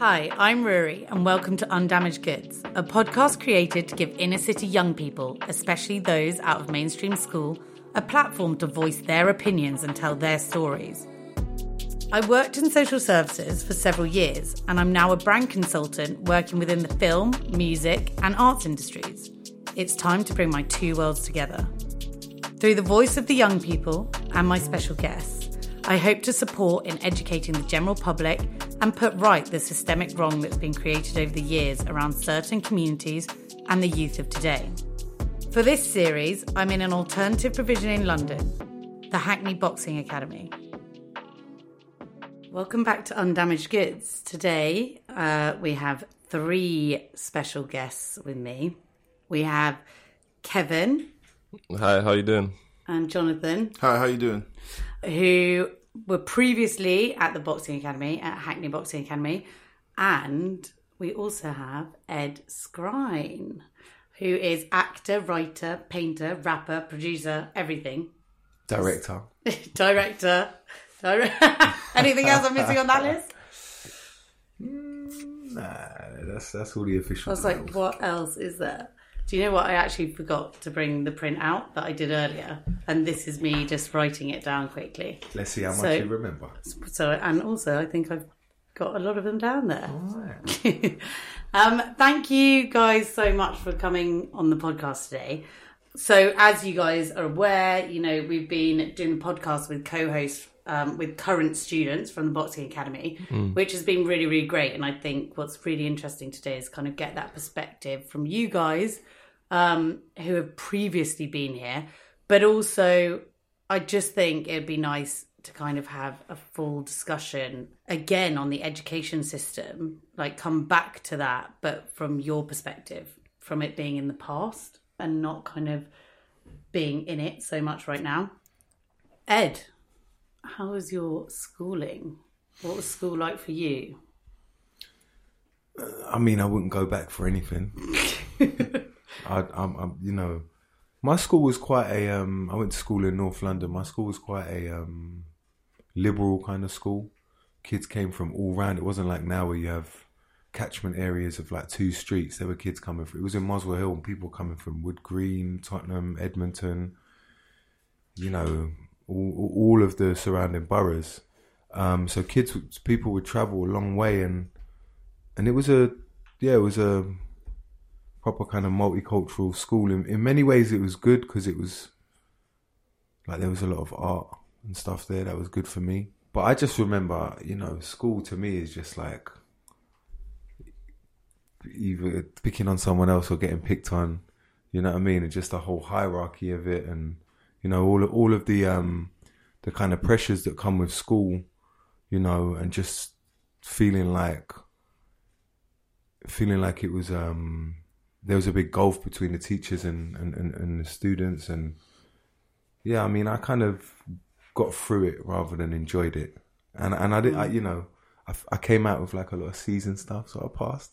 Hi, I'm Ruri, and welcome to Undamaged Goods, a podcast created to give inner city young people, especially those out of mainstream school, a platform to voice their opinions and tell their stories. I worked in social services for several years, and I'm now a brand consultant working within the film, music, and arts industries. It's time to bring my two worlds together. Through the voice of the young people and my special guests, I hope to support in educating the general public and put right the systemic wrong that's been created over the years around certain communities and the youth of today. For this series, I'm in an alternative provision in London, the Hackney Boxing Academy. Welcome back to Undamaged Goods. Today, uh, we have three special guests with me. We have Kevin Hi, how you doing? and Jonathan, Hi, how you doing? Who were previously at the Boxing Academy, at Hackney Boxing Academy. And we also have Ed Skrein, who is actor, writer, painter, rapper, producer, everything. Director. Director. Dire- Anything else I'm missing on that list? Mm, nah, that's that's all the official. I was like, what else is there? Do you know what? I actually forgot to bring the print out that I did earlier. And this is me just writing it down quickly. Let's see how much you remember. So, and also, I think I've got a lot of them down there. Alright. um, thank you guys so much for coming on the podcast today. So, as you guys are aware, you know, we've been doing the podcast with co hosts um, with current students from the Boxing Academy, which has been really, really great. And I think what's really interesting today is kind of get that perspective from you guys um, who have previously been here, but also I just think it'd be nice to kind of have a full discussion again on the education system, like come back to that, but from your perspective, from it being in the past and not kind of being in it so much right now. Ed, how was your schooling? What was school like for you? I mean, I wouldn't go back for anything. I, I'm, I'm, you know, my school was quite a. Um, I went to school in North London. My school was quite a um, liberal kind of school. Kids came from all round. It wasn't like now where you have catchment areas of like two streets. There were kids coming from. It was in Muswell Hill, and people coming from Wood Green, Tottenham, Edmonton. You know, all, all of the surrounding boroughs. Um, so kids, people would travel a long way, and and it was a yeah, it was a proper kind of multicultural school. In in many ways, it was good because it was like there was a lot of art and stuff there that was good for me. But I just remember, you know, school to me is just like either picking on someone else or getting picked on. You know what I mean? And just the whole hierarchy of it, and you know all all of the um the kind of pressures that come with school. You know, and just feeling like feeling like it was um there was a big gulf between the teachers and and, and, and the students and yeah i mean i kind of got through it rather than enjoyed it and and i did I, you know I, I came out with like a lot of season stuff so i passed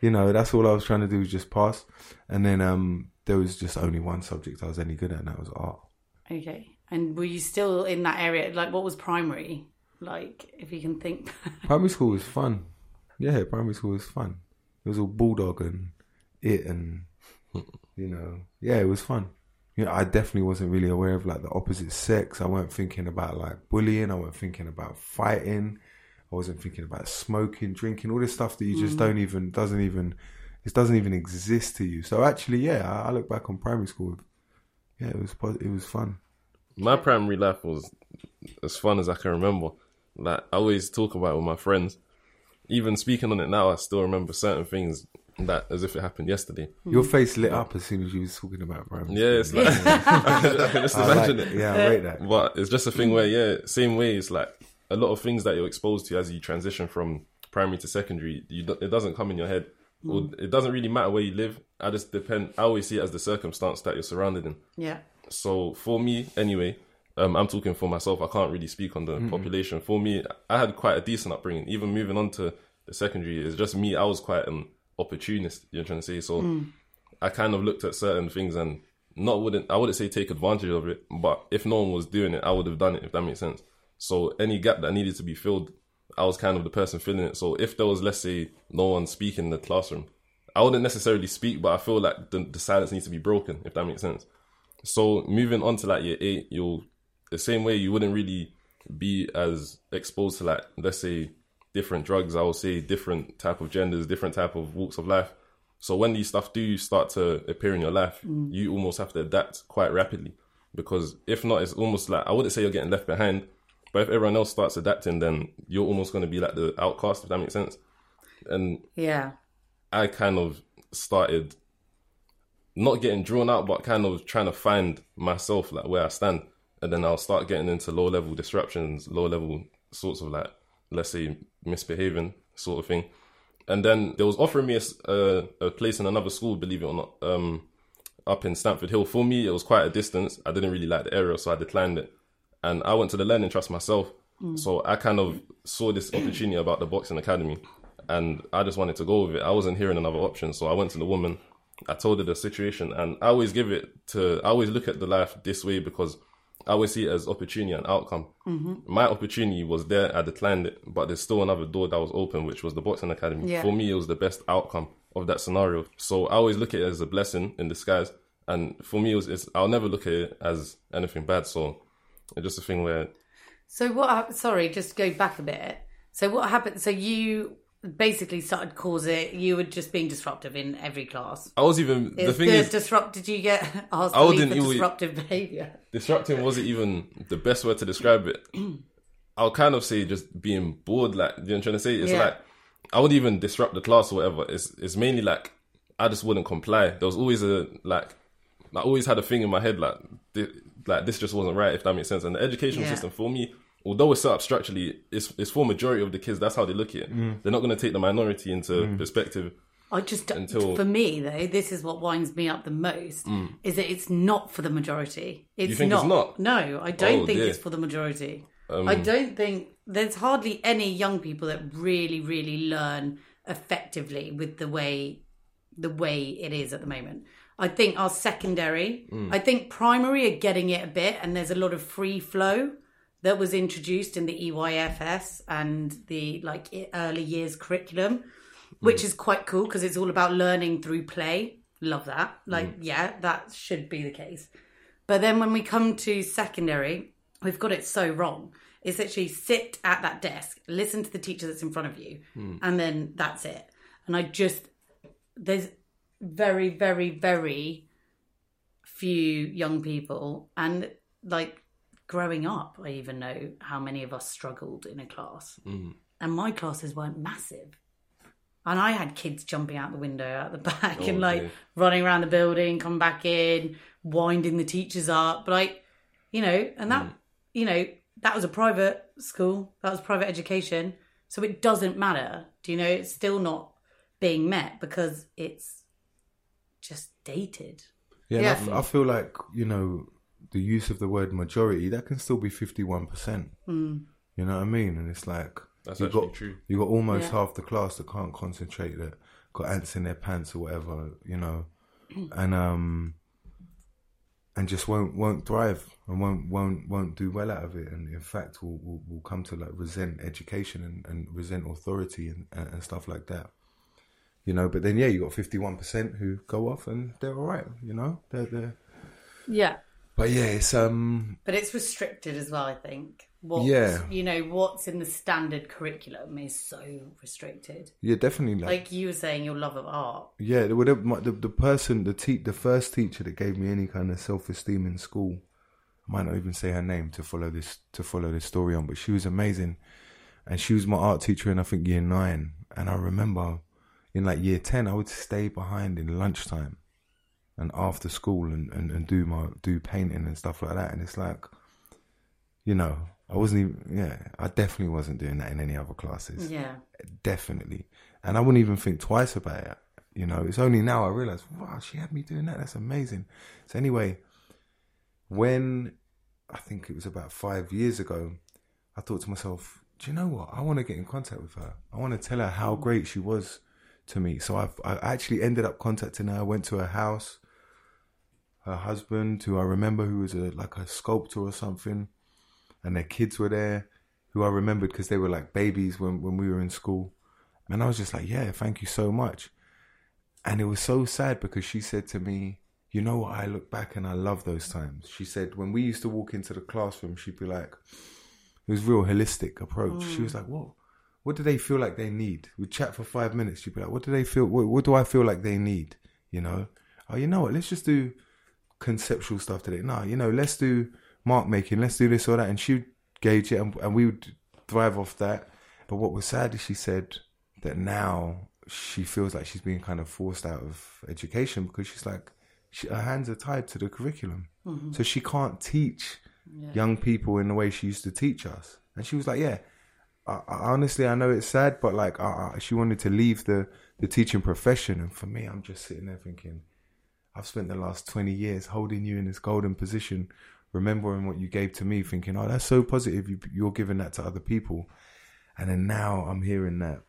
you know that's all i was trying to do was just pass and then um there was just only one subject i was any good at and that was art Okay. And were you still in that area? Like, what was primary? Like, if you can think. primary school was fun yeah primary school was fun it was all bulldog and it and you know yeah it was fun. You know i definitely wasn't really aware of like the opposite sex. I weren't thinking about like bullying. I wasn't thinking about fighting. I wasn't thinking about smoking drinking all this stuff that you just mm. don't even doesn't even it doesn't even exist to you. So actually yeah i, I look back on primary school yeah it was it was fun. My primary life was as fun as I can remember. Like I always talk about it with my friends. Even speaking on it now, I still remember certain things that as if it happened yesterday. Hmm. your face lit up as soon as you was talking about primary Yeah, school. it's like I can just I like imagine it. it. yeah i rate that But it's just a thing where, yeah, same way. It's like a lot of things that you're exposed to as you transition from primary to secondary. You do, it doesn't come in your head. Or hmm. it doesn't really matter where you live. I just depend. I always see it as the circumstance that you're surrounded in. yeah. So for me, anyway, um, I'm talking for myself. I can't really speak on the population. For me, I had quite a decent upbringing. Even moving on to the secondary, it's just me. I was quite an opportunist. You're trying to say so. Hmm. I kind of looked at certain things and not wouldn't I wouldn't say take advantage of it, but if no one was doing it, I would have done it if that makes sense. So any gap that needed to be filled, I was kind of the person filling it. So if there was, let's say, no one speaking in the classroom, I wouldn't necessarily speak, but I feel like the, the silence needs to be broken, if that makes sense. So moving on to like year eight, you'll the same way you wouldn't really be as exposed to like let's say different drugs. I would say different type of genders, different type of walks of life. So when these stuff do start to appear in your life, mm. you almost have to adapt quite rapidly because if not, it's almost like I wouldn't say you're getting left behind, but if everyone else starts adapting, then you're almost going to be like the outcast, if that makes sense. And Yeah. I kind of started not getting drawn out, but kind of trying to find myself, like where I stand. And then I'll start getting into low level disruptions, low level sorts of like, let's say, misbehaving sort of thing. And then they was offering me a a place in another school, believe it or not, um, up in Stamford Hill. For me, it was quite a distance. I didn't really like the area, so I declined it. And I went to the Learning Trust myself. So I kind of saw this opportunity about the boxing academy and I just wanted to go with it. I wasn't hearing another option. So I went to the woman, I told her the situation, and I always give it to, I always look at the life this way because I always see it as opportunity and outcome. Mm-hmm. My opportunity was there, I declined it, but there's still another door that was open, which was the boxing academy. Yeah. For me, it was the best outcome of that scenario. So I always look at it as a blessing in disguise. And for me, it was, it's, I'll never look at it as anything bad. So it's just a thing where So what? Sorry, just go back a bit. So what happened? So you basically started causing. You were just being disruptive in every class. I was even, the Is thing is, disrupt? Did you get asked I wouldn't for even- disruptive behaviour? disrupting wasn't even the best word to describe it. I'll kind of say just being bored, like you know I'm trying to say? It's Yeah. like I would even disrupt the class or whatever. It's it's mainly like I just wouldn't comply. There was always a like I always had a thing in my head like thi- like this just wasn't right if that makes sense. And the educational Yeah. system for me, although it's set up structurally, it's it's for majority of the kids. That's how they look at it. Mm. They're not going to take the minority into mm. perspective. I just Until- for me though, this is what winds me up the most mm. is that it's not for the majority. It's think it's not? No, I don't Oh, think dear. it's for the majority. Um, I don't think there's hardly any young people that really, really learn effectively with the way the way it is at the moment. I think our secondary, I think primary are getting it a bit, and there's a lot of free flow that was introduced in the EYFS and the like early years curriculum, which mm. is quite cool because it's all about learning through play. Love that. Like, mm. yeah, that should be the case. But then when we come to secondary, we've got it so wrong. It's literally sit at that desk, listen to the teacher that's in front of you, mm. and then that's it. And I just, there's very, very, very few young people. And like growing up, I even know how many of us struggled in a class. Mm. And my classes weren't massive. And I had kids jumping out the window out the back Oh, and like dear. running around the building, come back in, winding the teachers up. But like, you know, and that, mm. you know, that was a private school, that was private education. So it doesn't matter. Do you know? It's still not being met because it's just dated. Yeah, I Yeah. f- I, feel like you know the use of the word majority that can still be fifty one percent. You know what I mean? And it's like That's you actually got true. you got almost Yeah. half the class that can't concentrate, that got ants in their pants or whatever, you know, and um and just won't won't thrive and won't won't won't do well out of it, and in fact will will, will come to like resent education and, and resent authority and, and and stuff like that. You know, but then yeah, you got fifty one percent who go off and they're all right. You know, they're they're Yeah. But yeah, it's um But it's restricted as well, I think. What's, Yeah. You know, what's in the standard curriculum is so restricted. yeah, definitely like, Like you were saying, your love of art. yeah. The, the, the the person, the te- the first teacher that gave me any kind of self esteem in school, I might not even say her name to follow this to follow this story on, but she was amazing, and she was my art teacher in I think year nine, and I remember in like year ten I would stay behind in lunchtime, and after school and, and, and do my do painting and stuff like that, and it's like, you know. I wasn't even, yeah, I definitely wasn't doing that in any other classes. Yeah. definitely. And I wouldn't even think twice about it. You know, it's only now I realize, wow, she had me doing that. That's amazing. So anyway, when I think it was about five years ago, I thought to myself, do you know what? I want to get in contact with her. I want to tell her how great she was to me. So I've, I actually ended up contacting her. I went to her house. Her husband, who I remember, who was a, like a sculptor or something, and their kids were there. who I remembered because they were like babies when when we were in school, and I was just like, yeah, thank you so much. And it was so sad because she said to me, you know what? I look back and I love those times. She said when we used to walk into the classroom, she'd be like, it was real holistic approach. She was mm. like, what? What do they feel like they need? We'd chat for five minutes. She'd be like, what do they feel? What, what do I feel like they need? You know? Oh, you know what? Let's just do conceptual stuff today. No, you know, let's do mark making. Let's do this or that. And she'd gauge it and, and we would thrive off that. But what was sad is she said that now she feels like she's being kind of forced out of education because she's like, she, her hands are tied to the curriculum. So she can't teach young people in the way she used to teach us. And she was like, yeah, I, I, honestly, I know it's sad, but like, uh, she wanted to leave the, the teaching profession. And for me, I'm just sitting there thinking, I've spent the last 20 years holding you in this golden position, remembering what you gave to me, thinking, oh, that's so positive. You, you're giving that to other people. And then now I'm hearing that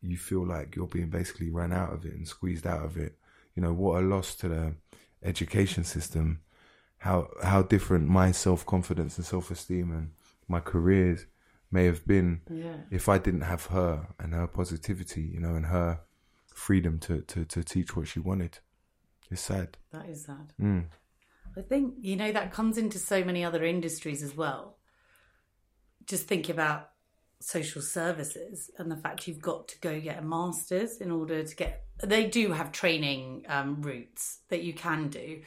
you feel like you're being basically run out of it and squeezed out of it. You know, what a loss to the education system. How, how different my self confidence and self esteem and my careers may have been Yeah. if I didn't have her and her positivity, you know, and her freedom to, to, to teach what she wanted. It's sad. That is sad. Mm. I think, you know, that comes into so many other industries as well. Just think about social services and the fact you've got to go get a master's in order to get. They do have training um, routes that you can do,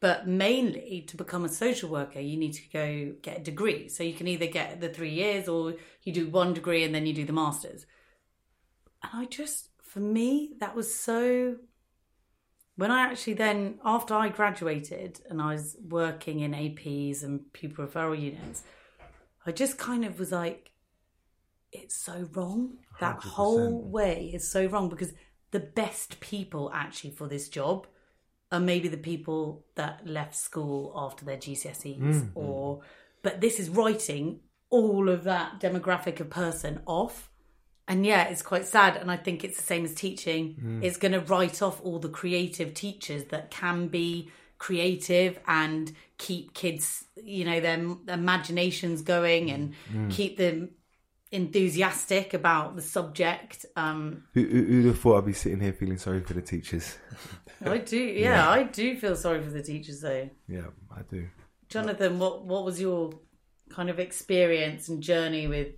but mainly to become a social worker, you need to go get a degree. So you can either get the three years or you do one degree and then you do the master's. And I just, for me, that was so when I actually then, after I graduated and I was working in APs and pupil referral units, I just kind of was like, it's so wrong. That 100%. whole way is so wrong because the best people actually for this job are maybe the people that left school after their GCSEs mm-hmm. or, but this is writing all of that demographic of person off. And yeah, it's quite sad. And I think it's the same as teaching. It's going to write off all the creative teachers that can be creative and keep kids, you know, their imaginations going and keep them enthusiastic about the subject. Um, Who, who, who'd have thought I'd be sitting here feeling sorry for the teachers? I do, yeah, I do feel sorry for the teachers though. Yeah, I do. Jonathan, what what was your kind of experience and journey with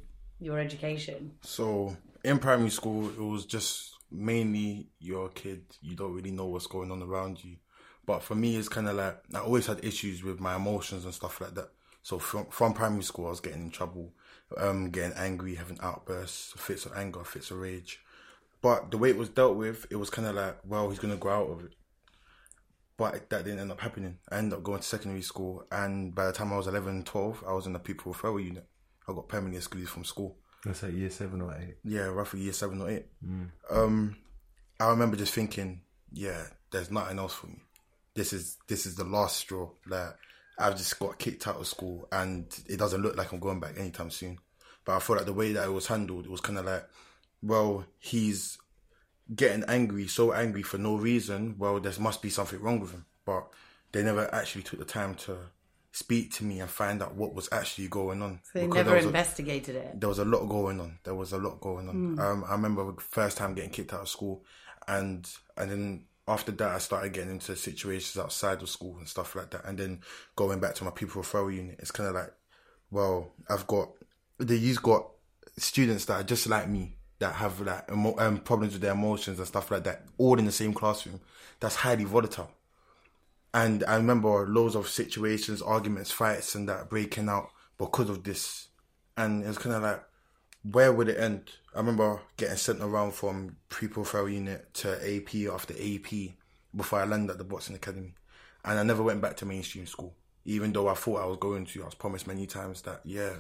your education? So in primary school, it was just mainly you're a kid. You don't really know what's going on around you. But for me, it's kind of like I always had issues with my emotions and stuff like that. So from from primary school, I was getting in trouble, um, getting angry, having outbursts, fits of anger, fits of rage. But the way it was dealt with, it was kind of like, well, he's gonna grow out of it. But that didn't end up happening. I ended up going to secondary school, and by the time I was 11, 12, I was in a pupil referral unit. I got permanently excluded from school. That's like year seven or eight. Yeah, roughly year seven or eight. Um, I remember just thinking, yeah, there's nothing else for me. This is this is the last straw. Like I've just got kicked out of school, and it doesn't look like I'm going back anytime soon. But I feel like the way that it was handled, it was kind of like, well, he's getting angry, so angry for no reason. Well, there must be something wrong with him. But they never actually took the time to speak to me and find out what was actually going on. They Because never was a- investigated it. there was a lot going on. There was a lot going on. Um, I remember the first time getting kicked out of school, and and then after that, I started getting into situations outside of school and stuff like that. And then going back to my pupil referral unit, it's kind of like, well, I've got the you've got students that are just like me that have like emo- um, problems with their emotions and stuff like that, all in the same classroom. That's highly volatile. And I remember loads of situations, arguments, fights, and that breaking out because of this. And it was kind of like, where would it end? I remember getting sent around from referral unit to AP after AP before I landed at the Boxing Academy. And I never went back to mainstream school, even though I thought I was going to. I was promised many times that, yeah,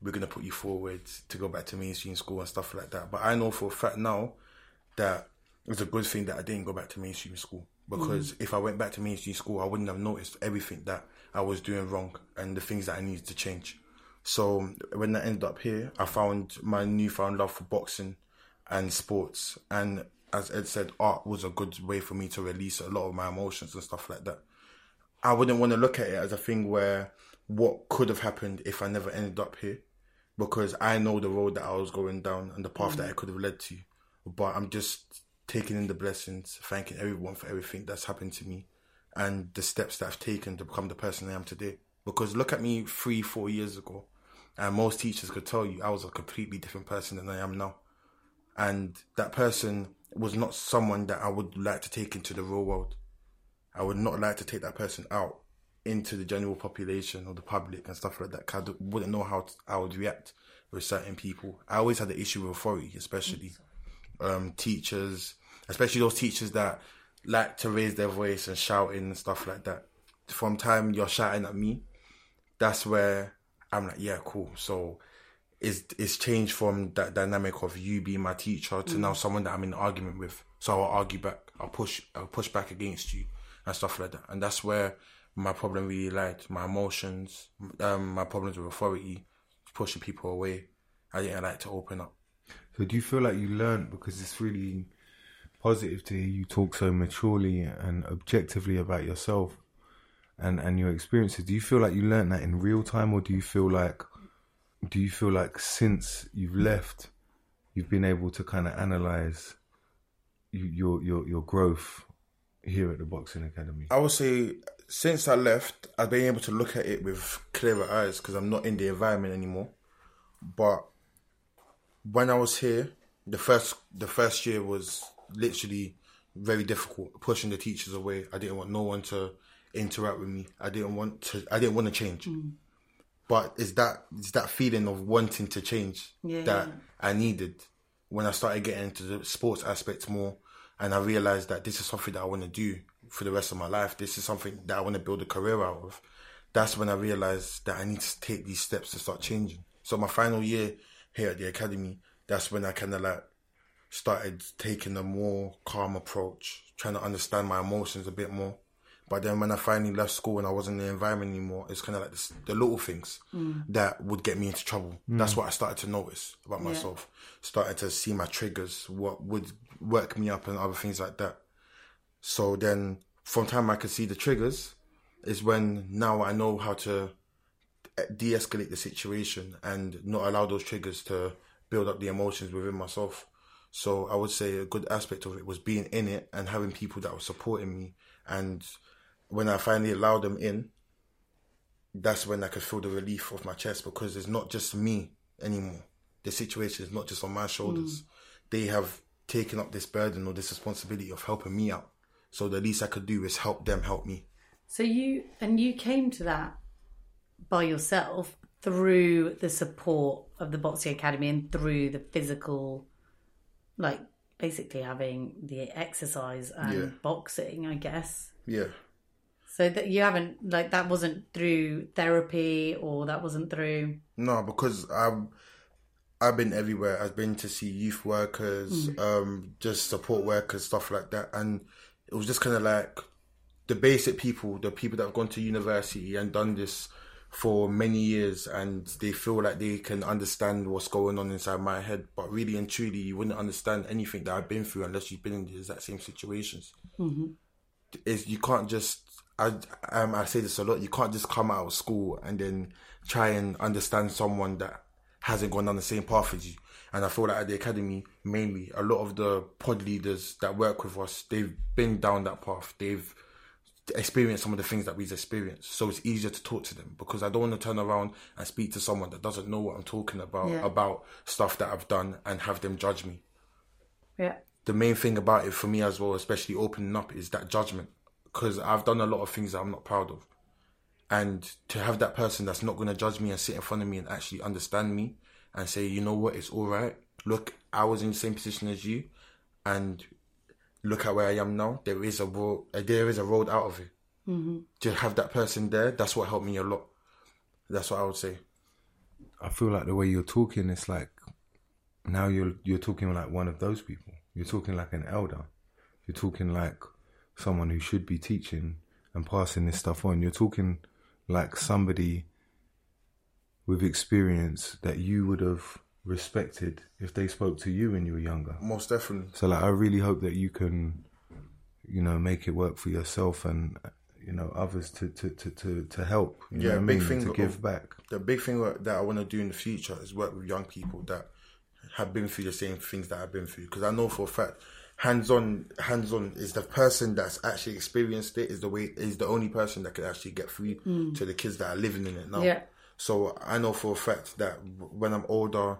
we're going to put you forward to go back to mainstream school and stuff like that. But I know for a fact now that it was a good thing that I didn't go back to mainstream school because mm. if I went back to mainstream school, I wouldn't have noticed everything that I was doing wrong and the things that I needed to change. So when I ended up here, I found my newfound love for boxing and sports. And as Ed said, art was a good way for me to release a lot of my emotions and stuff like that. I wouldn't want to look at it as a thing where what could have happened if I never ended up here. because I know the road that I was going down and the path that mm. I could have led to. But I'm just taking in the blessings, thanking everyone for everything that's happened to me and the steps that I've taken to become the person I am today. Because look at me three, four years ago, and most teachers could tell you I was a completely different person than I am now. And that person was not someone that I would like to take into the real world. I would not like to take that person out into the general population or the public and stuff like that. I wouldn't know how I would react with certain people. I always had the issue with authority, especially um, teachers, especially those teachers that like to raise their voice and shouting and stuff like that. From time you're shouting at me, that's where I'm like, yeah, cool. So it's it's changed from that dynamic of you being my teacher to now someone that I'm in an argument with. So I'll argue back. I'll push. I'll push back against you and stuff like that. And that's where my problem really lied. My emotions, um, my problems with authority, pushing people away. I didn't like to open up. So do you feel like you learned because it's really positive to hear you talk so maturely and objectively about yourself and and your experiences? Do you feel like you learned that in real time, or do you feel like do you feel like since you've left, you've been able to kind of analyze your your your growth here at the boxing academy? I would say since I left, I've been able to look at it with clearer eyes because I'm not in the environment anymore. But when I was here, the first the first year was literally very difficult, pushing the teachers away. I didn't want no one to interact with me. I didn't want to. I didn't want to change. Mm. But it's that it's that feeling of wanting to change Yeah, that yeah. I needed when I started getting into the sports aspect more, and I realized that this is something that I want to do for the rest of my life. This is something that I want to build a career out of. That's when I realized that I need to take these steps to start changing. So my final year here at the academy, that's when I kind of like started taking a more calm approach, trying to understand my emotions a bit more. But then when I finally left school and I wasn't in the environment anymore, it's kind of like this, the little things mm. that would get me into trouble. Mm. That's what I started to notice about myself. Started to see my triggers, what would work me up and other things like that. So then from time I could see the triggers is when now I know how to de-escalate the situation and not allow those triggers to build up the emotions within myself. So I would say a good aspect of it was being in it and having people that were supporting me. And when I finally allowed them in, that's when I could feel the relief of my chest because it's not just me anymore. The situation is not just on my shoulders. Mm. They have taken up this burden or this responsibility of helping me out. So the least I could do is help them help me. So you and you came to that by yourself through the support of the boxing academy and through the physical, like basically having the exercise and Yeah. boxing, I guess. Yeah. So that you haven't like that wasn't through therapy or that wasn't through. No, because I've I've been everywhere. I've been to see youth workers, um, just support workers, stuff like that, and it was just kind of like the basic people, the people that have gone to university and done this for many years, and they feel like they can understand what's going on inside my head. But really and truly, you wouldn't understand anything that I've been through unless you've been in the exact same situations. Is you can't just I um, I say this a lot. You can't just come out of school and then try and understand someone that hasn't gone down the same path as you. And I feel like at the academy, mainly a lot of the pod leaders that work with us, they've been down that path. They've experienced some of the things that we've experienced, so it's easier to talk to them because I don't want to turn around and speak to someone that doesn't know what I'm talking about Yeah. about stuff that I've done and have them judge me Yeah. the main thing about it for me as well, especially opening up, is that judgment. Because I've done a lot of things that I'm not proud of. And to have that person that's not going to judge me and sit in front of me and actually understand me and say, you know what, it's all right. Look, I was in the same position as you, and look at where I am now. There is a road, there is a road out of it. Mm-hmm. To have that person there, that's what helped me a lot. That's what I would say. I feel like the way you're talking, it's like now you're you're talking like one of those people. You're talking like an elder. You're talking like someone who should be teaching and passing this stuff on. You're talking like somebody with experience that you would have respected if they spoke to you when you were younger. Most definitely. So like I really hope that you can, you know, make it work for yourself and you know others to to to to, to help. You know Yeah, what I big mean? thing to of- give back. the big thing that I want to do in the future is work with young people that have been through the same things that I've been through. Because I know for a fact, hands on, hands on is the person that's actually experienced it. Is the way is the only person that can actually get through hmm. to the kids that are living in it now. Yeah. So I know for a fact that when I'm older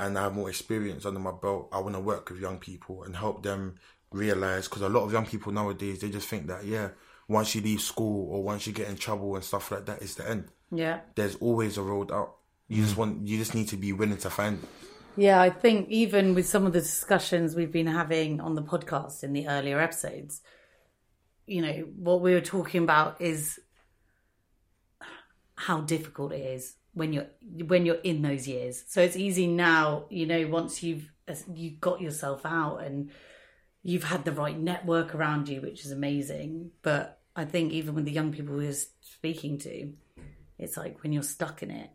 and I have more experience under my belt, I want to work with young people and help them realize. Because a lot of young people nowadays they just think that yeah, once you leave school or once you get in trouble and stuff like that, it's the end Yeah. there's always a road out. You just want you just need to be willing to find it. Yeah, I think even with some of the discussions we've been having on the podcast in the earlier episodes, you know, what we were talking about is how difficult it is when you're when you're in those years. So it's easy now, you know, once you've you got yourself out and you've had the right network around you, which is amazing. But I think even with the young people we're speaking to, it's like when you're stuck in it,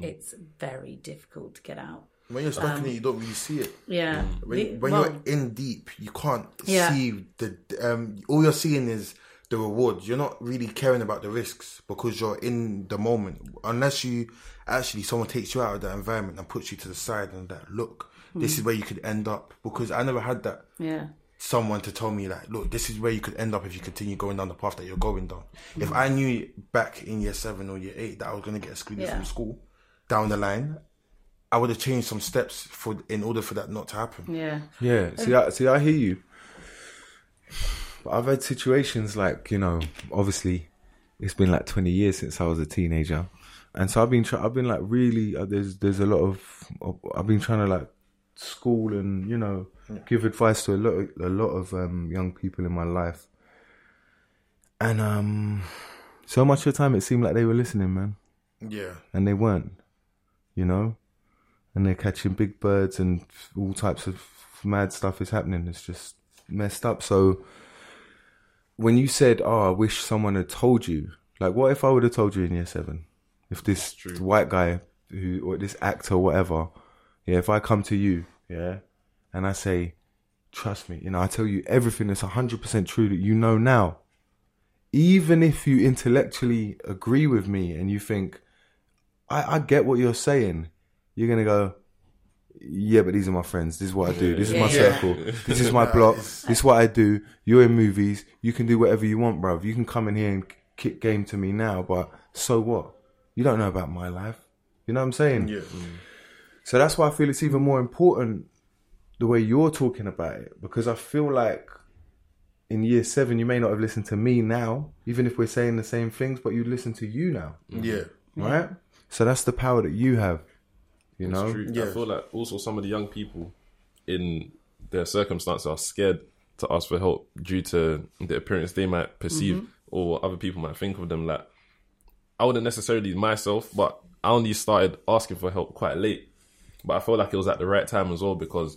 it's very difficult to get out. When you're stuck in it, you don't really see it. Yeah. When, when well, you're in deep, you can't Yeah. see the. Um, all you're seeing is the rewards. You're not really caring about the risks because you're in the moment. Unless you actually someone takes you out of that environment and puts you to the side and that look, this is where you could end up. Because I never had that. yeah. someone to tell me like, look, this is where you could end up if you continue going down the path that you're going down. If mm. I knew back in year seven or year eight that I was going to get excluded Yeah. from school down the line, I would have changed some steps for in order for that not to happen. Yeah. Yeah, see, I, see, I hear you. But I've had situations like you know, obviously, it's been like twenty years since I was a teenager, and so I've been, try- I've been like really, uh, there's, there's a lot of, I've been trying to like school and you know, give advice to a lot, of, a lot of um, young people in my life, and um, so much of the time it seemed like they were listening, man. Yeah, and they weren't, you know, and they're catching big birds and all types of mad stuff is happening. It's just messed up. So when you said, "Oh, I wish someone had told you," like, what if I would have told you in year seven? If this white guy who or this actor, whatever, yeah, if I come to you, yeah, and I say, "Trust me," you know, I tell you everything that's hundred percent true that you know now. Even if you intellectually agree with me and you think, I, I get what you're saying. You're gonna go, yeah, but these are my friends. This is what I do. This is my Yeah. circle. This is my block. This is what I do. You're in movies. You can do whatever you want, bruv. You can come in here and kick game to me now, but so what? You don't know about my life. You know what I'm saying? yeah, mm. So that's why I feel it's even more important the way you're talking about it because I feel like in year seven you may not have listened to me now, even if we're saying the same things, but you listen to you now, yeah, right? So that's the power that you have. You know, It's true. Yeah. I feel like also some of the young people in their circumstances are scared to ask for help due to the appearance they might perceive or other people might think of them. Like, I wouldn't necessarily myself, but I only started asking for help quite late. But I feel like it was at the right time as well because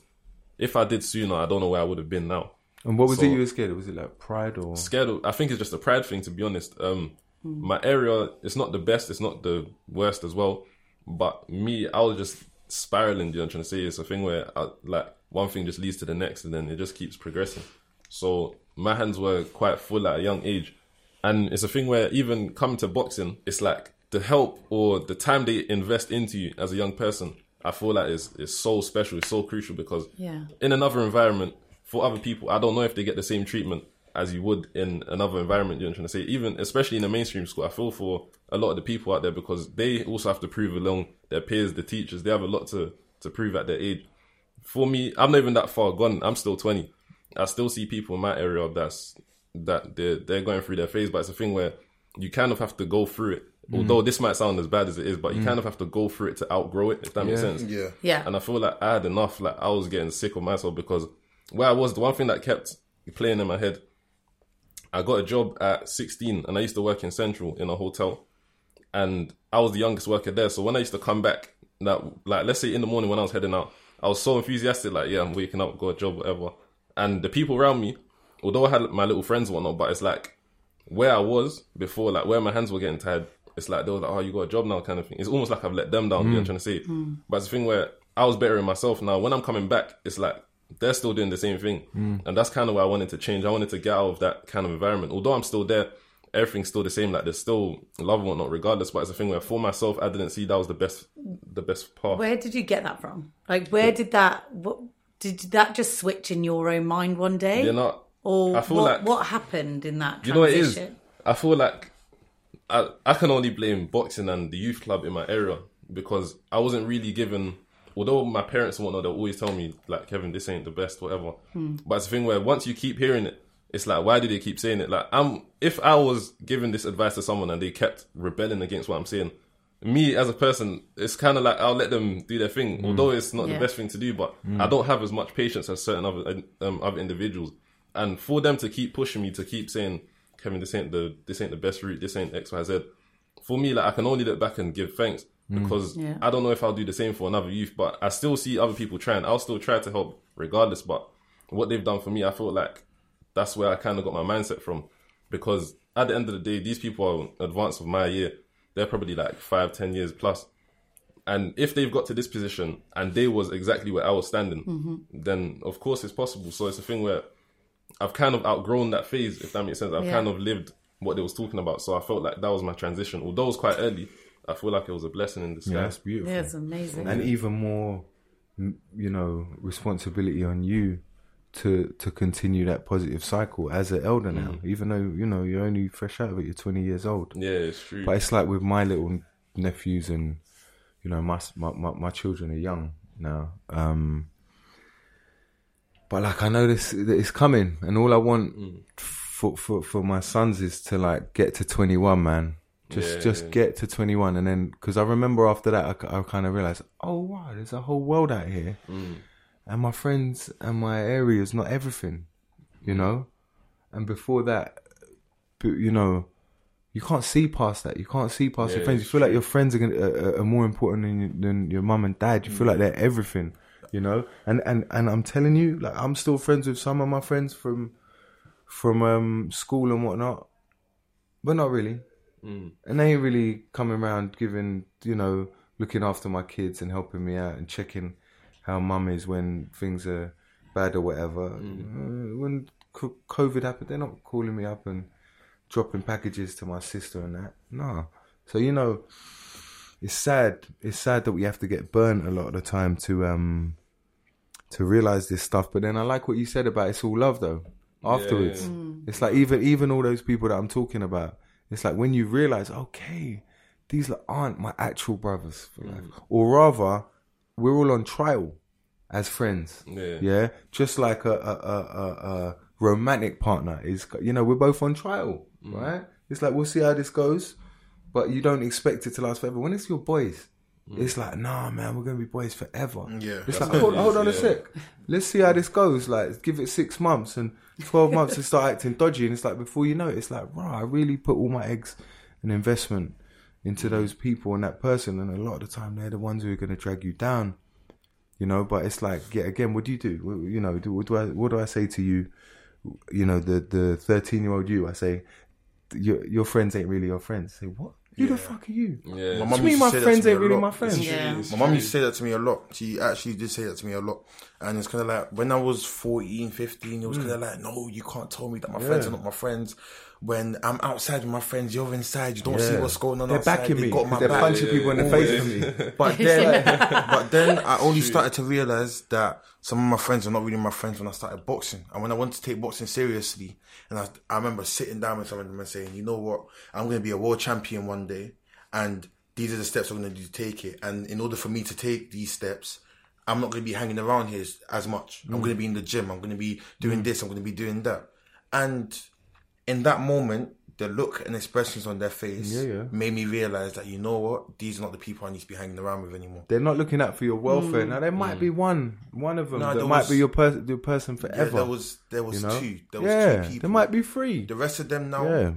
if I did sooner, I don't know where I would have been now. And what was So- it you were scared of? Was it like pride or? scared of, I think it's just a pride thing to be honest. Um my area it's not the best, it's not the worst as well. But me, I was just spiraling, you know what I'm trying to say? It's a thing where I, like one thing just leads to the next and then it just keeps progressing. So my hands were quite full at a young age. And it's a thing where even coming to boxing, it's like the help or the time they invest into you as a young person, I feel like is is so special, it's so crucial because Yeah. in another environment for other people, I don't know if they get the same treatment as you would in another environment. You know what I'm trying to say? Even especially in a mainstream school, I feel for a lot of the people out there because they also have to prove along their peers, the teachers. They have a lot to to prove at their age. For me, I'm not even that far gone. I'm still 20. I still see people in my area that's that they're they're going through their phase, but it's a thing where you kind of have to go through it. Mm-hmm. Although this might sound as bad as it is, but you mm-hmm. kind of have to go through it to outgrow it. If that makes sense. yeah, Yeah. And I feel like I had enough. Like I was getting sick of myself because where I was, the one thing that kept playing in my head, I got a job at 16 and I used to work in Central in a hotel. And I was the youngest worker there. So when I used to come back, that like let's say in the morning when I was heading out, I was so enthusiastic, like, yeah, I'm waking up, got a job, whatever. And the people around me, although I had my little friends and whatnot, but it's like where I was before, like where my hands were getting tired, it's like they were like, oh, you got a job now, kind of thing. It's almost like I've let them down. You know what I'm mm. trying to say? Mm. But it's the thing where I was bettering myself. Now, when I'm coming back, it's like they're still doing the same thing, and that's kind of why I wanted to change. I wanted to get out of that kind of environment. Although I'm still there, everything's still the same. Like there's still love and whatnot, regardless. But it's a thing where for myself, I didn't see that was the best, the best path. Where did you get that from? Like, where did that? What did that just switch in your own mind one day? You're not. or I feel what, like- what happened in that? You know it is? I feel like I I can only blame boxing and the youth club in my area because I wasn't really given. Although my parents and whatnot, they'll always tell me like, Kevin, this ain't the best, whatever. Hmm. But it's a thing where once you keep hearing it, it's like, why do they keep saying it? Like, I'm if I was giving this advice to someone and they kept rebelling against what I'm saying, me as a person, it's kind of like I'll let them do their thing. Although it's not Yeah. the best thing to do, but I don't have as much patience as certain other um, other individuals. And for them to keep pushing me to keep saying, Kevin, this ain't the this ain't the best route. This ain't X Y Z. For me, like I can only look back and give thanks Mm. because Yeah. I don't know if I'll do the same for another youth, but I still see other people trying. I'll still try to help regardless. But what they've done for me, I feel like that's where I kind of got my mindset from. Because at the end of the day, these people are advanced of my year. They're probably like five, ten years plus. And if they've got to this position and they was exactly where I was standing, mm-hmm. then of course it's possible. So it's a thing where I've kind of outgrown that phase, if that makes sense. I've Yeah. kind of lived what they was talking about. So I felt like that was my transition. Although it was quite early, I feel like it was a blessing in Yeah, disguise. that's beautiful. Yeah, it's amazing. and even more, you know, responsibility on you to to continue that positive cycle as an elder now. Mm. Even though you know you're only fresh out of it, you're 20 years old. Yeah, it's true. But it's like with my little nephews and you know my my my, my children are young now. Um, but like I know this that it's coming, and all I want Mm. for for for my sons is to like get to 21, man. Just Yeah, just get to 21, and then because I remember after that, I, I kind of realized, oh wow, there's a whole world out here, Mm. and my friends and my area is not everything, you know. And before that, you know, you can't see past that. You can't see past Yeah, your friends. You feel like your friends are, gonna, are, are more important than, than your mum and dad. You feel like they're everything, you know. And and and I'm telling you, like I'm still friends with some of my friends from from um, school and whatnot, but not really. Mm. And they ain't really coming around giving, you know, looking after my kids and helping me out and checking how mum is when things are bad or whatever. Uh, when COVID happened, they're not calling me up and dropping packages to my sister and that. No. So you know, it's sad. It's sad that we have to get burnt a lot of the time to um to realize this stuff. But then I like what you said about it's all love though. Afterwards, yeah. it's like even even all those people that I'm talking about. It's like when you realize, okay, these aren't my actual brothers for life, or rather, we're all on trial as friends. Yeah. Yeah, just like a a, a, a, a romantic partner is. You know, we're both on trial, mm. right? It's like we'll see how this goes, but you don't expect it to last forever. When it's your boys, Mm. it's like, nah, man, we're gonna be boys forever. Yeah. it's like hold, hold on a sec. Let's see how this goes. Like, give it six months and twelve months to start acting dodgy, and it's like before you know it, it's like, right, I really put all my eggs and investment into mm. those people and that person, and a lot of the time they're the ones who are gonna drag you down you know. But it's like, yeah, again, what do you do? You know, do, what do I what do I say to you? You know, the the thirteen year old you, I say, your your friends ain't really your friends. Say what? Who the fuck are you? Yeah. My What mum do you mean used to my say that friends to me ain't a really lot. my It's friends? true. Yeah. My mum used to say that to me a lot. She actually did say that to me a lot. And it's kind of like, when I was 14, 15, it was hmm. kind of like, no, you can't tell me that my friends. Are not my friends. When I'm outside with my friends, you're inside, you don't see what's going on They're outside. backing they me. got my They're back. punching people in the face for me. But then, but then I only started to realize that some of my friends are not really my friends when I started boxing. And when I wanted to take boxing seriously, and I, I remember sitting down with some of them and saying, you know what, I'm going to be a world champion one day, and these are the steps I'm going to do to take it. And in order for me to take these steps, I'm not going to be hanging around here as- as much. Mm. I'm going to be in the gym. I'm going to be doing this. I'm going to be doing that. And in that moment, the look and expressions on their face Yeah, yeah. made me realize that you know what, these are not the people I need to be hanging around with anymore. They're not looking out for your welfare. Now there might mm. be one, one of them No, that there might was- be your per- your person Yeah, forever. there was there was you know? two. There was yeah, two people. there might be three. the rest of them now. Yeah,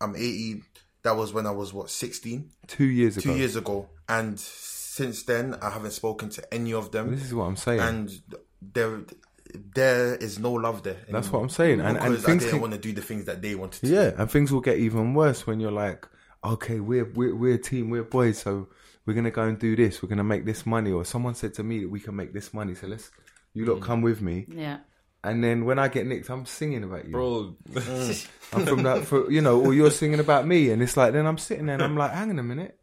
I'm 80. That was when I was what 16, two years ago. two years ago, and since then I haven't spoken to any of them. This is what I'm saying. and there there is no love there. That's what I'm saying. And and things I didn't can, want to do the things that they wanted to. Yeah, and things will get even worse when you're like, okay, we're we're we're a team, we're boys, so we're gonna go and do this, we're gonna make this money, or someone said to me that we can make this money, so let's you Mm. lot come with me, Yeah. and then when I get nicked, I'm singing about you. bro. I'm from that, for, you know, or you're singing about me, and it's like then I'm sitting there and I'm like, hang on a minute.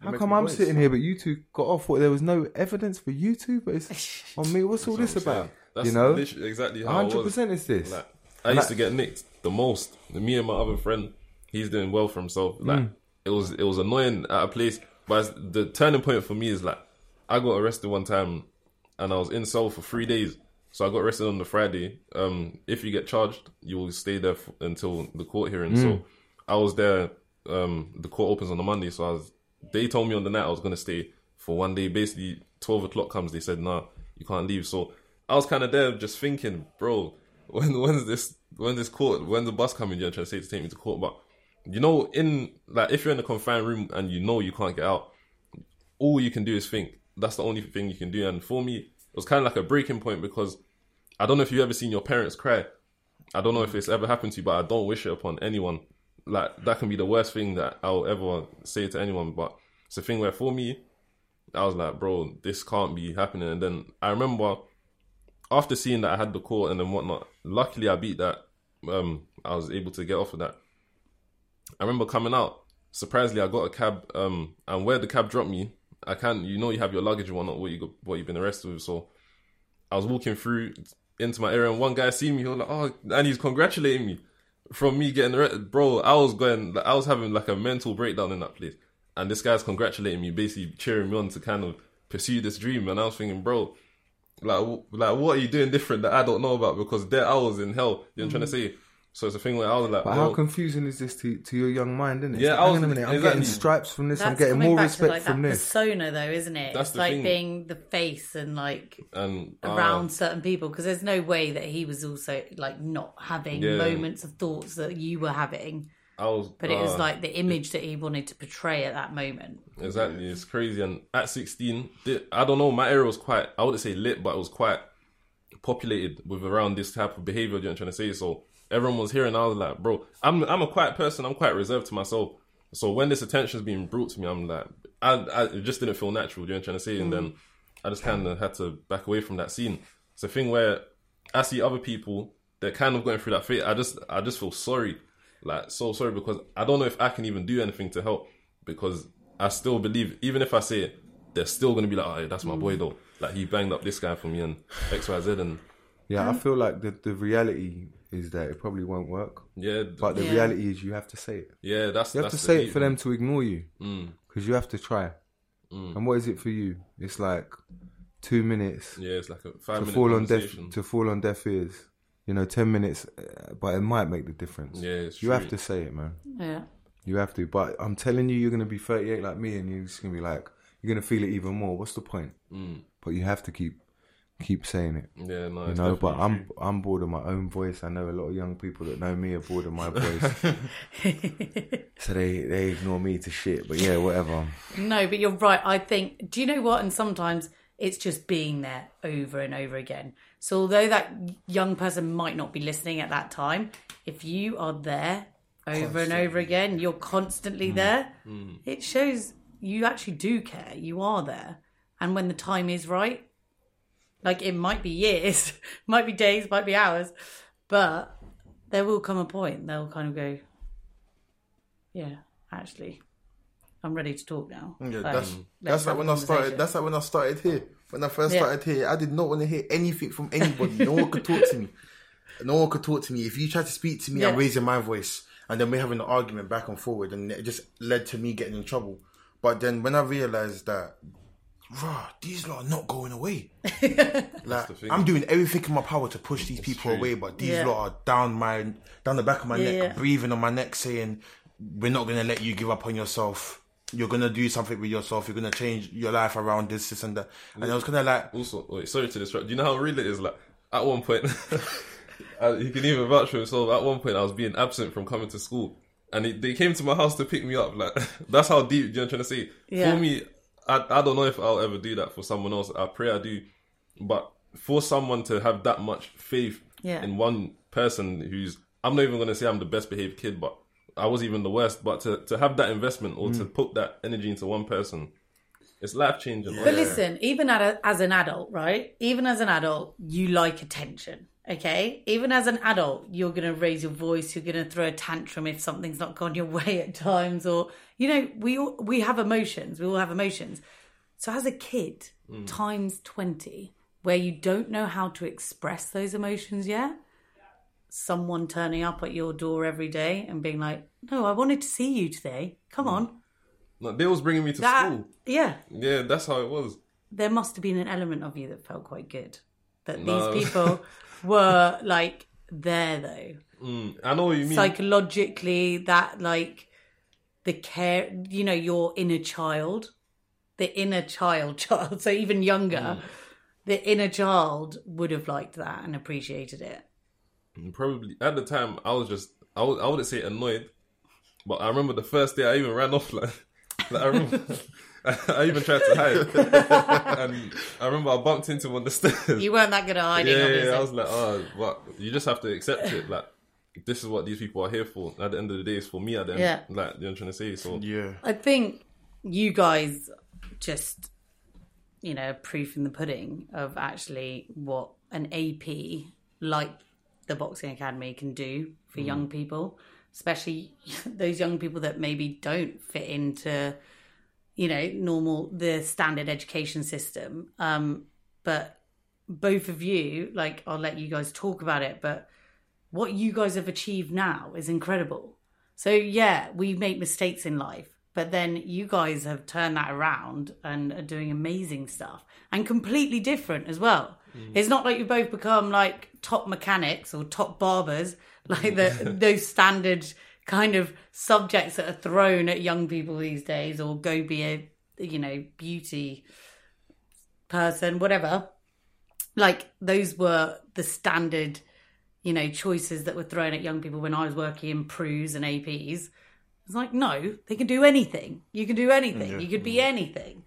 How come I'm voice. sitting here, but you two got off? What there was no evidence for you two, but it's on me. What's all this about? That's you know, exactly how 100% is this. Like, I used to get nicked the most. Me and my other friend, he's doing well for himself. Like Mm. it was, it was annoying at a place. But the turning point for me is like I got arrested one time, and I was in cell for three days. So I got arrested on the Friday. Um, if you get charged, you will stay there f- until the court hearing. Mm. So I was there. Um, the court opens on the Monday, so I was. They told me on the night I was gonna stay for one day. Basically, twelve o'clock comes. They said, "Nah, you can't leave." So I was kind of there, just thinking, bro, when when's this when this court when's the bus coming? You're trying to say to take me to court, but you know, in like if you're in a confined room and you know you can't get out, all you can do is think. That's the only thing you can do. And for me, it was kind of like a breaking point because I don't know if you've ever seen your parents cry. I don't know if it's ever happened to you, but I don't wish it upon anyone. Like that can be the worst thing that I'll ever say to anyone. But it's a thing where for me, I was like, bro, this can't be happening. And then I remember after seeing that I had the court and then whatnot, luckily I beat that. Um, I was able to get off of that. I remember coming out. Surprisingly, I got a cab. Um, and where the cab dropped me, I can't. You know, you have your luggage and whatnot. What you got, what you've been arrested with. So I was walking through into my area, and one guy seen me. He was like, "Oh," and he's congratulating me from me getting arrested. Bro, I was going. I was having like a mental breakdown in that place, and this guy's congratulating me, basically cheering me on to kind of pursue this dream. And I was thinking, bro, like, w- like, what are you doing different that I don't know about? Because there I was in hell. You know what I'm trying to say? So it's a thing where I was like, But bro, how confusing is this to to your young mind, isn't it? Yeah, It's I was, hang on a minute. I'm exactly. getting stripes from this. I'm getting more respect to like from that this. persona, though, isn't it? That's it's the like thing. being the face and like and uh, around certain people because there's no way that he was also like not having Yeah. moments of thoughts that you were having, I was, but it was uh, like the image that he wanted to portray at that moment. Exactly, it's crazy. And at 16, thi- I don't know, my area was quite, I wouldn't say lit, but it was quite populated with around this type of behavior, you know what I'm trying to say? So everyone was here, and I was like, bro, I'm I'm a quiet person, I'm quite reserved to myself. So when this attention is being brought to me, I'm like, I, I it just didn't feel natural, you know what I'm trying to say? And then I just kind of had to back away from that scene. It's a thing where I see other people, they're kind of going through that fate. I just, I just feel sorry, like so sorry because I don't know if I can even do anything to help because I still believe, even if I say it, they're still gonna be like, oh, that's my boy mm. though. Like he banged up this guy for me and X, Y, Z, and Yeah, I mm. feel like the the reality is that it probably won't work. yeah, But the Yeah. reality is you have to say it. yeah, that's You have that's to say it for them to ignore you Mm, because you have to try. Mm. And what is it for you? It's like two minutes yeah, it's like a five to minute fall on deaf to fall on deaf ears. You know, ten minutes, uh, but it might make the difference. Yeah, it's you true. have to say it, man. Yeah. You have to. But I'm telling you, you're gonna be 38 like me, and you're just gonna be like, you're gonna feel it even more. What's the point? Mm. But you have to keep keep saying it. Yeah, no, You know, but I'm I'm bored of my own voice. I know a lot of young people that know me are bored of my voice, so they they ignore me to shit. But yeah, whatever. No, but you're right. I think. Do you know what? And sometimes it's just being there over and over again. So although that young person might not be listening at that time, if you are there over and over again, you're constantly mm. there. Mm. It shows you actually do care. You are there, and when the time is right, like it might be years, might be days, might be hours, but there will come a point they'll kind of go, yeah, actually. I'm ready to talk now. Yeah, Like, that's let's that's like when I started. That's like when I started here. When I first Yeah. started here, I did not want to hear anything from anybody. no one could talk to me. No one could talk to me. If you tried to speak to me, I'm raising my voice, and then we're having an argument back and forward, and it just led to me getting in trouble. But then when I realized that, rah, these lot are not going away. like thing. I'm doing everything in my power to push these people true. away, but these Yeah. lot are down my down the back of my Yeah, neck, yeah. breathing on my neck, saying, "We're not gonna let you give up on yourself. You're gonna do something with yourself. You're gonna change your life around this, this, and that." And I was kind of like, Also, wait, sorry to disrupt. Do you know how real it is? Like at one point, uh, he can even vouch for himself. At one point, I was being absent from coming to school, and they, they came to my house to pick me up. Like that's how deep. You know what I'm trying to say? Yeah. For me, I I don't know if I'll ever do that for someone else. I pray I do, but for someone to have that much faith Yeah. in one person who's I'm not even gonna say I'm the best behaved kid, but I was even the worst. But to to have that investment or to mm. put that energy into one person, it's life changing. But listen, even at a, as an adult, right? Even as an adult, you like attention. Okay, even as an adult, you're going to raise your voice. You're going to throw a tantrum if something's not gone your way at times, or you know, we all, we have emotions. We all have emotions. So as a kid, mm. times twenty, where you don't know how to express those emotions yet, someone turning up at your door every day and being like, "No, I wanted to see you today. Come on." They was bringing me to That school. yeah, Yeah, that's how it was. there must have been an element of you that felt quite good. That No. these people were like there though. Mm, I know what you mean. Psychologically, that like the care, you know, your inner child, the inner child, child, so even younger, the inner child would have liked that and appreciated it. Probably at the time, I was just I, I wouldn't say annoyed, but I remember the first day I even ran off like, like I remember. I even tried to hide, and I remember I bumped into him on the stairs. You weren't that good at hiding, yeah, obviously. yeah, I was like, oh, but you just have to accept it. Like, this is what these people are here for. At the end of the day, it's for me. At the end, Yeah. like you know I'm trying to say. So Yeah. I think you guys just, you know, proof in the pudding of actually what an AP like the Boxing Academy can do for young people, especially those young people that maybe don't fit into, you know, normal, the standard education system. Um, but both of you, like, I'll let you guys talk about it, but what you guys have achieved now is incredible. So yeah, we make mistakes in life, but then you guys have turned that around and are doing amazing stuff and completely different as well. Mm. It's not like you both become like top mechanics or top barbers, like the mm. those standard kind of subjects that are thrown at young people these days, or go be a you know beauty person, whatever. Like those were the standard you know, choices that were thrown at young people when I was working in PRUs and APs. It's like, no, they can do anything. You can do anything. You could be anything.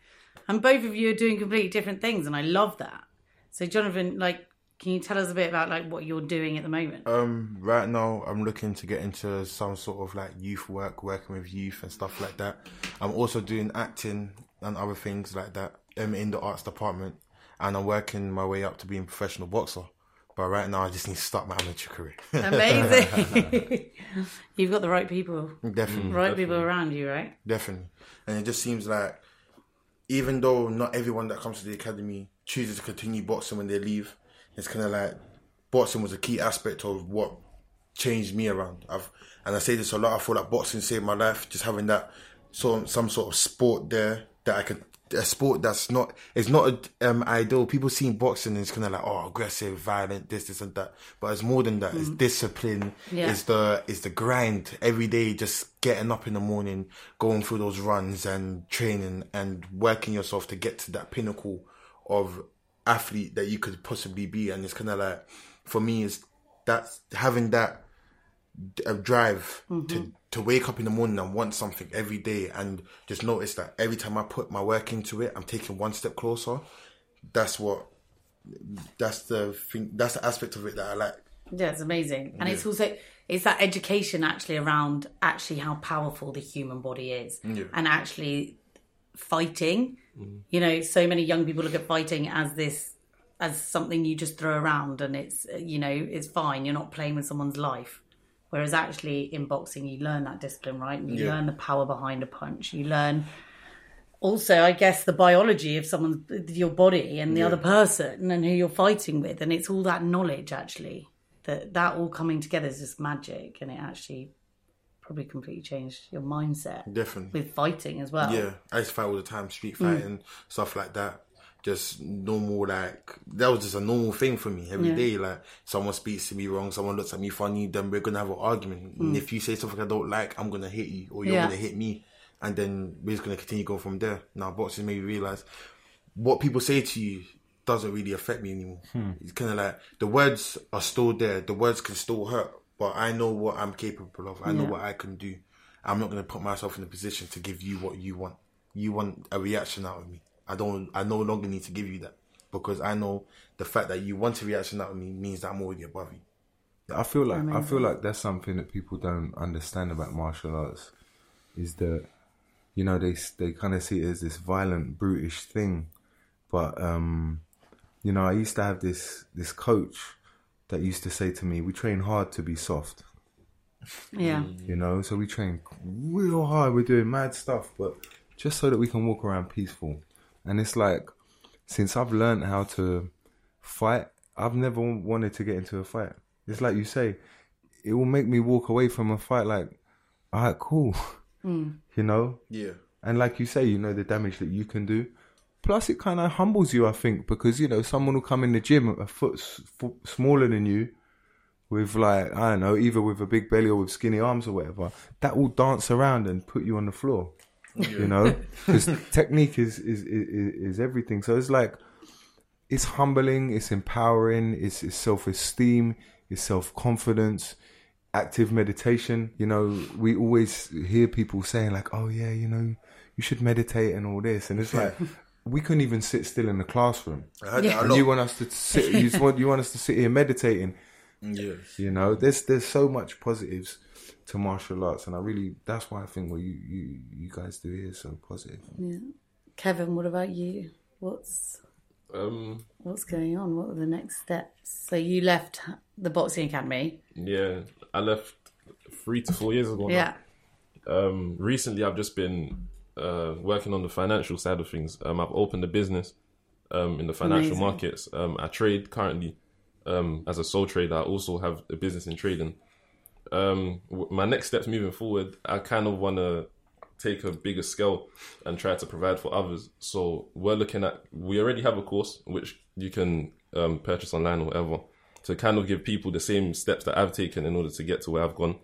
And both of you are doing completely different things, and I love that. So, Jonathan, like, can you tell us a bit about like what you're doing at the moment? Um, right now, I'm looking to get into some sort of like youth work, working with youth and stuff like that. I'm also doing acting and other things like that um, in the arts department, and I'm working my way up to being a professional boxer. But right now, I just need to start my amateur career. Amazing. You've got the right people, definitely, right people around you, right? definitely. And it just seems like, even though not everyone that comes to the academy chooses to continue boxing when they leave, it's kind of like boxing was a key aspect of what changed me around. I've and I say this a lot. I feel like boxing saved my life. Just having that some some sort of sport there that I can a sport that's not it's not um ideal. People seeing boxing and it's kind of like oh aggressive, violent, this this and that. But it's more than that. It's discipline. Yeah. It's the it's the grind every day. Just getting up in the morning, going through those runs and training and working yourself to get to that pinnacle of athlete that you could possibly be. And it's kind of like for me is that having that a drive to to wake up in the morning and want something every day and just notice that every time I put my work into it, I'm taking one step closer. That's what that's the thing that's the aspect of it that I like. Yeah, it's amazing. And it's also it's that education actually around actually how powerful the human body is. And actually fighting. You know, so many young people look at fighting as this as something you just throw around and it's uh, you know, it's fine. You're not playing with someone's life. Whereas actually in boxing you learn that discipline, right? And you Yeah. learn the power behind a punch. You learn also i guess the biology of someone's your body and the other person and who you're fighting with and it's all that knowledge actually that that all coming together is just magic and it actually probably completely changed your mindset Definitely. with fighting as well Yeah, I used to fight all the time, street Mm. fighting, stuff like that. Just normal, like that was just a normal thing for me every Yeah. day. Like someone speaks to me wrong, someone looks at me funny, then we're gonna have an argument. And if you say something I don't like, I'm gonna hit you, or you're Mm. Yeah. gonna hit me, and then we're just gonna continue going from there. Now boxing made me realize what people say to you doesn't really affect me anymore. It's kind of like the words are still there. The words can still hurt, but I know what I'm capable of. I know Yeah. what I can do. I'm not going to put myself in a position to give you what you want. You want a reaction out of me. I don't. I no longer need to give you that because I know the fact that you want a reaction out of me means that I'm already above you. I feel like I feel like that's something that people don't understand about martial arts is that you know they they kind of see it as this violent brutish thing but um you know I used to have this this coach that used to say to me, "We train hard to be soft." Yeah. You know, so we train real hard. We're doing mad stuff, but just so that we can walk around peaceful. And it's like, since I've learned how to fight, I've never wanted to get into a fight. It's like you say, it will make me walk away from a fight like, all right, cool. Hmm. You know? Yeah. And like you say, you know the damage that you can do. Plus, it kind of humbles you, I think, because you know someone will come in the gym a foot, s- foot smaller than you, with like I don't know, either with a big belly or with skinny arms or whatever. That will dance around and put you on the floor. You know, because technique is, is is is everything. So it's like it's humbling, it's empowering, it's, it's self esteem, it's self confidence, active meditation. You know, we always hear people saying like, "Oh yeah, you know, you should meditate and all this," and it's like we couldn't even sit still in the classroom. I heard Yeah. that a And you want us to sit? You want you want us to sit here meditating? Yeah. You know, there's there's so much positives to martial arts, and I really that's why I think what you you you guys do here is so positive. Yeah, Kevin, what about you? What's Um, what's going on? What are the next steps? So you left the boxing academy. yeah, I left three to four years ago. now. Yeah. Um, recently, I've just been uh, working on the financial side of things. Um, I've opened a business um, in the financial Amazing. markets. Um, I trade currently um, as a sole trader. I also have a business in trading. Um, my next steps moving forward, I kind of want to take a bigger scale and try to provide for others. So we're looking at. We already have a course which you can um, purchase online or whatever to kind of give people the same steps that I've taken in order to get to where I've gone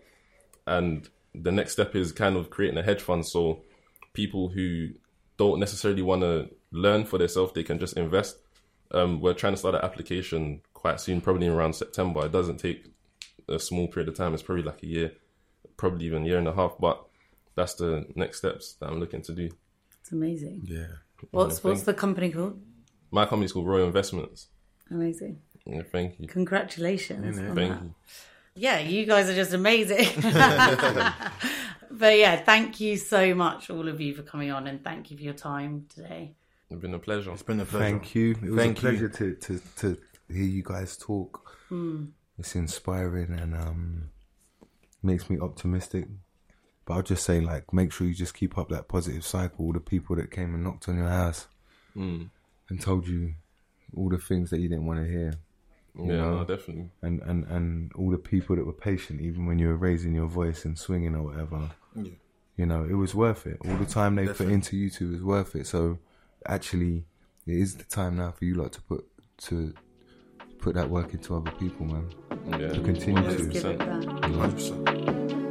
and the next step is kind of creating a hedge fund so people who don't necessarily want to learn for themselves they can just invest um, we're trying to start an application quite soon probably around september it doesn't take a small period of time it's probably like a year probably even a year and a half but that's the next steps that i'm looking to do It's amazing. Yeah. What's what's the company called? my company's called royal investments Amazing. yeah, thank you Congratulations. on thank that. you Yeah, you guys are just amazing. but yeah, thank you so much, all of you, for coming on, and thank you for your time today. it's been a pleasure It's been a pleasure. Thank you. It was Thank a pleasure to, to, to hear you guys talk. It's inspiring and um, makes me optimistic. But I'll just say, like, make sure you just keep up that positive cycle. All the people that came and knocked on your house Mm. and told you all the things that you didn't want to hear. yeah know? no, definitely And, and, and all the people that were patient, even when you were raising your voice and swinging or whatever. Yeah. You know, it was worth it. All the time they put into you two was worth it. So, actually, it is the time now for you lot to put to put that work into other people, man. yeah To continue Let's to. give 100%. back. 100%.